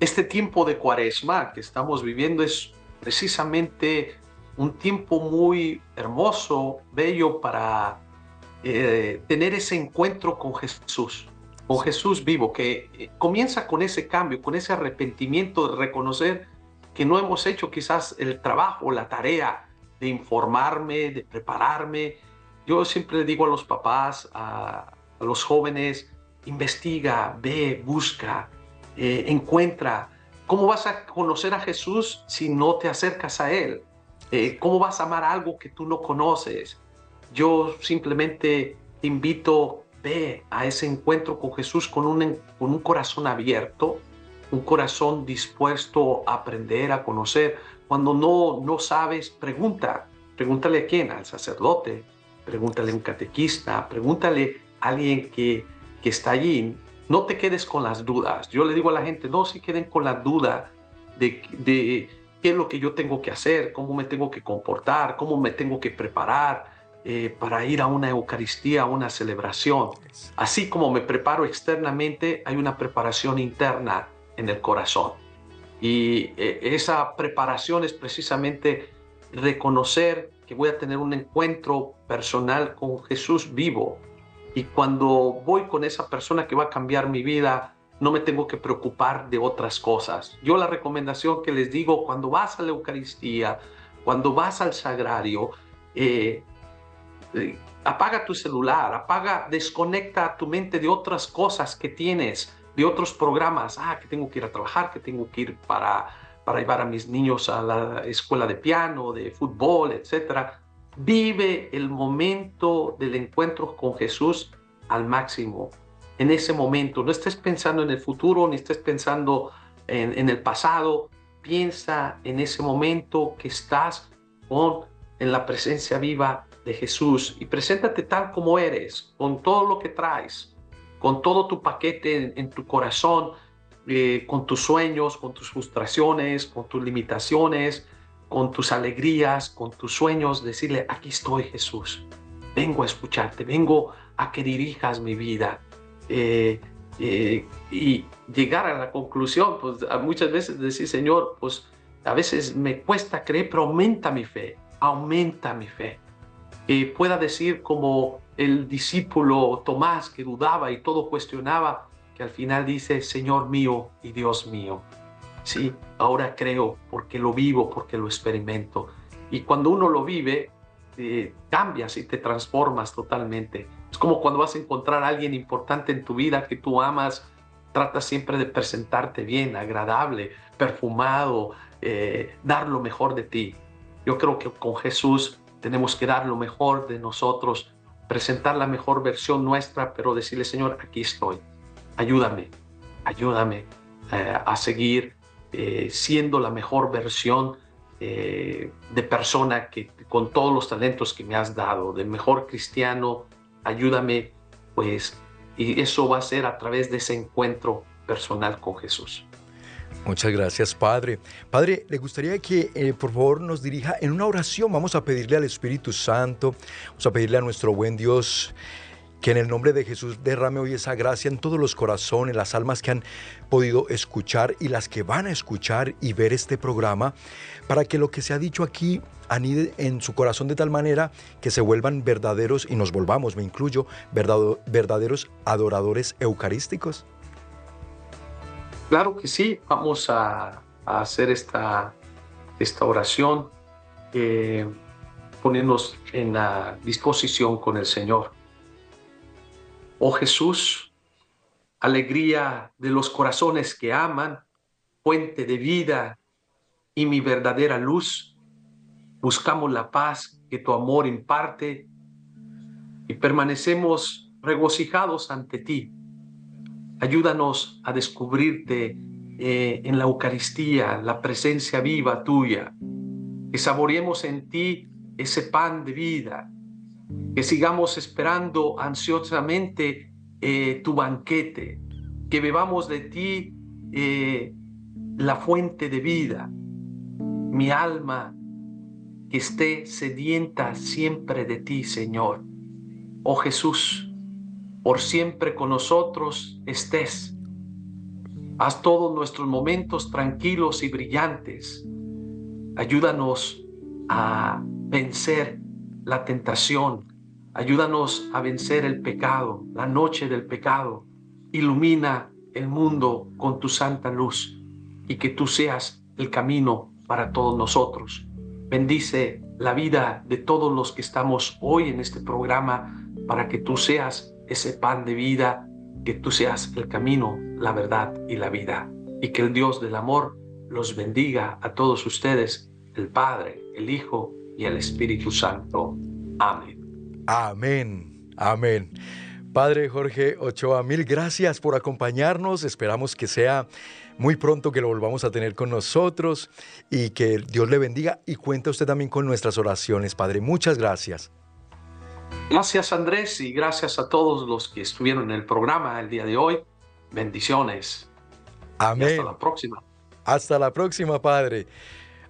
este tiempo de cuaresma que estamos viviendo es precisamente un tiempo muy hermoso, bello para eh, tener ese encuentro con Jesús, con Jesús vivo, que eh, comienza con ese cambio, con ese arrepentimiento de reconocer que no hemos hecho quizás el trabajo, la tarea de informarme, de prepararme. Yo siempre le digo a los papás, a, a los jóvenes, investiga, ve, busca, eh, encuentra. ¿Cómo vas a conocer a Jesús si no te acercas a Él? Eh, ¿Cómo vas a amar algo que tú no conoces? Yo simplemente te invito, ve a ese encuentro con Jesús con un, con un corazón abierto, un corazón dispuesto a aprender, a conocer. Cuando no, no sabes, pregunta. Pregúntale a quién, al sacerdote, pregúntale a un catequista, pregúntale a alguien que, que está allí, no te quedes con las dudas. Yo le digo a la gente, no se queden con la duda de, de qué es lo que yo tengo que hacer, cómo me tengo que comportar, cómo me tengo que preparar eh, para ir a una Eucaristía, a una celebración. Así como me preparo externamente, hay una preparación interna en el corazón. Y eh, esa preparación es precisamente reconocer que voy a tener un encuentro personal con Jesús vivo, y cuando voy con esa persona que va a cambiar mi vida, no me tengo que preocupar de otras cosas. Yo la recomendación que les digo, cuando vas a la Eucaristía, cuando vas al sagrario, eh, eh, apaga tu celular, apaga, desconecta tu mente de otras cosas que tienes, de otros programas. Ah, que tengo que ir a trabajar, que tengo que ir para, para llevar a mis niños a la escuela de piano, de fútbol, etcétera Vive el momento del encuentro con Jesús al máximo. En ese momento, no estés pensando en el futuro, ni estés pensando en, el pasado. Piensa en ese momento que estás con, en la presencia viva de Jesús y preséntate tal como eres, con todo lo que traes, con todo tu paquete en, tu corazón, eh, con tus sueños, con tus frustraciones, con tus limitaciones, con tus alegrías, con tus sueños, decirle, aquí estoy Jesús, vengo a escucharte, vengo a que dirijas mi vida. Eh, eh, y llegar a la conclusión, pues muchas veces decir, Señor, pues a veces me cuesta creer, pero aumenta mi fe, aumenta mi fe. Que pueda decir como el discípulo Tomás que dudaba y todo cuestionaba, que al final dice, Señor mío y Dios mío. Sí, ahora creo porque lo vivo, porque lo experimento. Y cuando uno lo vive, eh, cambias y te transformas totalmente. Es como cuando vas a encontrar a alguien importante en tu vida que tú amas, trata siempre de presentarte bien, agradable, perfumado, eh, dar lo mejor de ti. Yo creo que con Jesús tenemos que dar lo mejor de nosotros, presentar la mejor versión nuestra, pero decirle, Señor, aquí estoy, ayúdame, ayúdame eh, a seguir eh, siendo la mejor versión de persona que con todos los talentos que me has dado, de mejor cristiano, ayúdame pues y eso va a ser a través de ese encuentro personal con Jesús. Muchas gracias, Padre. Padre, le gustaría que eh, por favor nos dirija en una oración. Vamos a pedirle al Espíritu Santo, vamos a pedirle a nuestro buen Dios que en el nombre de Jesús derrame hoy esa gracia en todos los corazones, las almas que han podido escuchar y las que van a escuchar y ver este programa, para que lo que se ha dicho aquí anide en su corazón de tal manera que se vuelvan verdaderos, y nos volvamos, me incluyo, verdaderos adoradores eucarísticos? Claro que sí, vamos a, hacer esta, esta oración, eh, ponernos en la disposición con el Señor. Oh Jesús, alegría de los corazones que aman, fuente de vida y mi verdadera luz, buscamos la paz que tu amor imparte y permanecemos regocijados ante ti. Ayúdanos a descubrirte eh, en la Eucaristía, la presencia viva tuya, que saboreemos en ti ese pan de vida, que sigamos esperando ansiosamente eh, tu banquete, que bebamos de ti eh, la fuente de vida. Mi alma que esté sedienta siempre de ti, Señor. Oh Jesús, por siempre con nosotros estés. Haz todos nuestros momentos tranquilos y brillantes. Ayúdanos a vencer la tentación. Ayúdanos a vencer el pecado, la noche del pecado. Ilumina el mundo con tu santa luz y que tú seas el camino para todos nosotros. Bendice la vida de todos los que estamos hoy en este programa para que tú seas ese pan de vida, que tú seas el camino, la verdad y la vida. Y que el Dios del amor los bendiga a todos ustedes, el Padre, el Hijo y el Espíritu Santo. Amén. Amén. Amén. Padre Jorge Ochoa, mil gracias por acompañarnos. Esperamos que sea muy pronto que lo volvamos a tener con nosotros y que Dios le bendiga y cuenta usted también con nuestras oraciones, Padre. Muchas gracias. Gracias Andrés y gracias a todos los que estuvieron en el programa el día de hoy. Bendiciones. Amén. hasta la próxima. Hasta la próxima, Padre.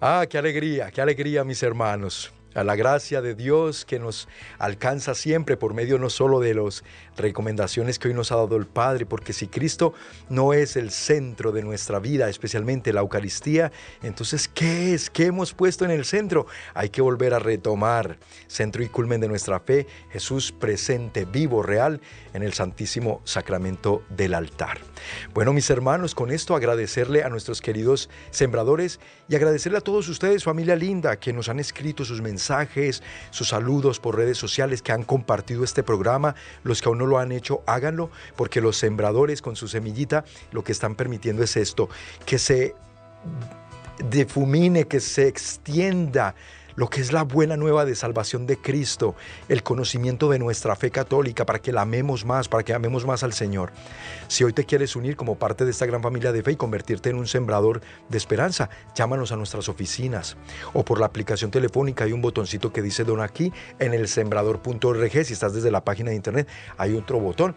Ah, qué alegría, qué alegría, mis hermanos a la gracia de Dios que nos alcanza siempre por medio no solo de las recomendaciones que hoy nos ha dado el Padre, porque si Cristo no es el centro de nuestra vida, especialmente la Eucaristía, entonces ¿qué es? ¿Qué hemos puesto en el centro? Hay que volver a retomar centro y culmen de nuestra fe, Jesús presente, vivo, real en el Santísimo Sacramento del altar. Bueno, mis hermanos, con esto agradecerle a nuestros queridos sembradores y agradecerle a todos ustedes, familia linda, que nos han escrito sus mensajes, sus saludos por redes sociales, que han compartido este programa. Los que aún no lo han hecho, háganlo, porque los sembradores con su semillita lo que están permitiendo es esto, que se difumine, que se extienda lo que es la buena nueva de salvación de Cristo, el conocimiento de nuestra fe católica para que la amemos más, para que amemos más al Señor. Si hoy te quieres unir como parte de esta gran familia de fe y convertirte en un sembrador de esperanza, llámanos a nuestras oficinas o por la aplicación telefónica hay un botoncito que dice don aquí en el sembrador.org. Si estás desde la página de internet, hay otro botón.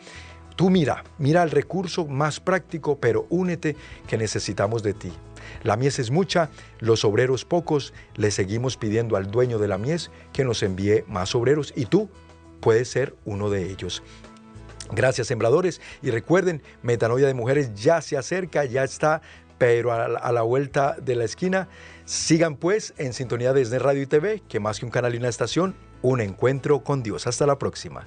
Tú mira, mira el recurso más práctico, pero únete que necesitamos de ti. La mies es mucha, los obreros pocos, le seguimos pidiendo al dueño de la mies que nos envíe más obreros y tú puedes ser uno de ellos. Gracias sembradores y recuerden, Metanoia de Mujeres ya se acerca, ya está, pero a la, vuelta de la esquina. Sigan pues en sintonía de SNE Radio y TV, que más que un canal y una estación, un encuentro con Dios. Hasta la próxima.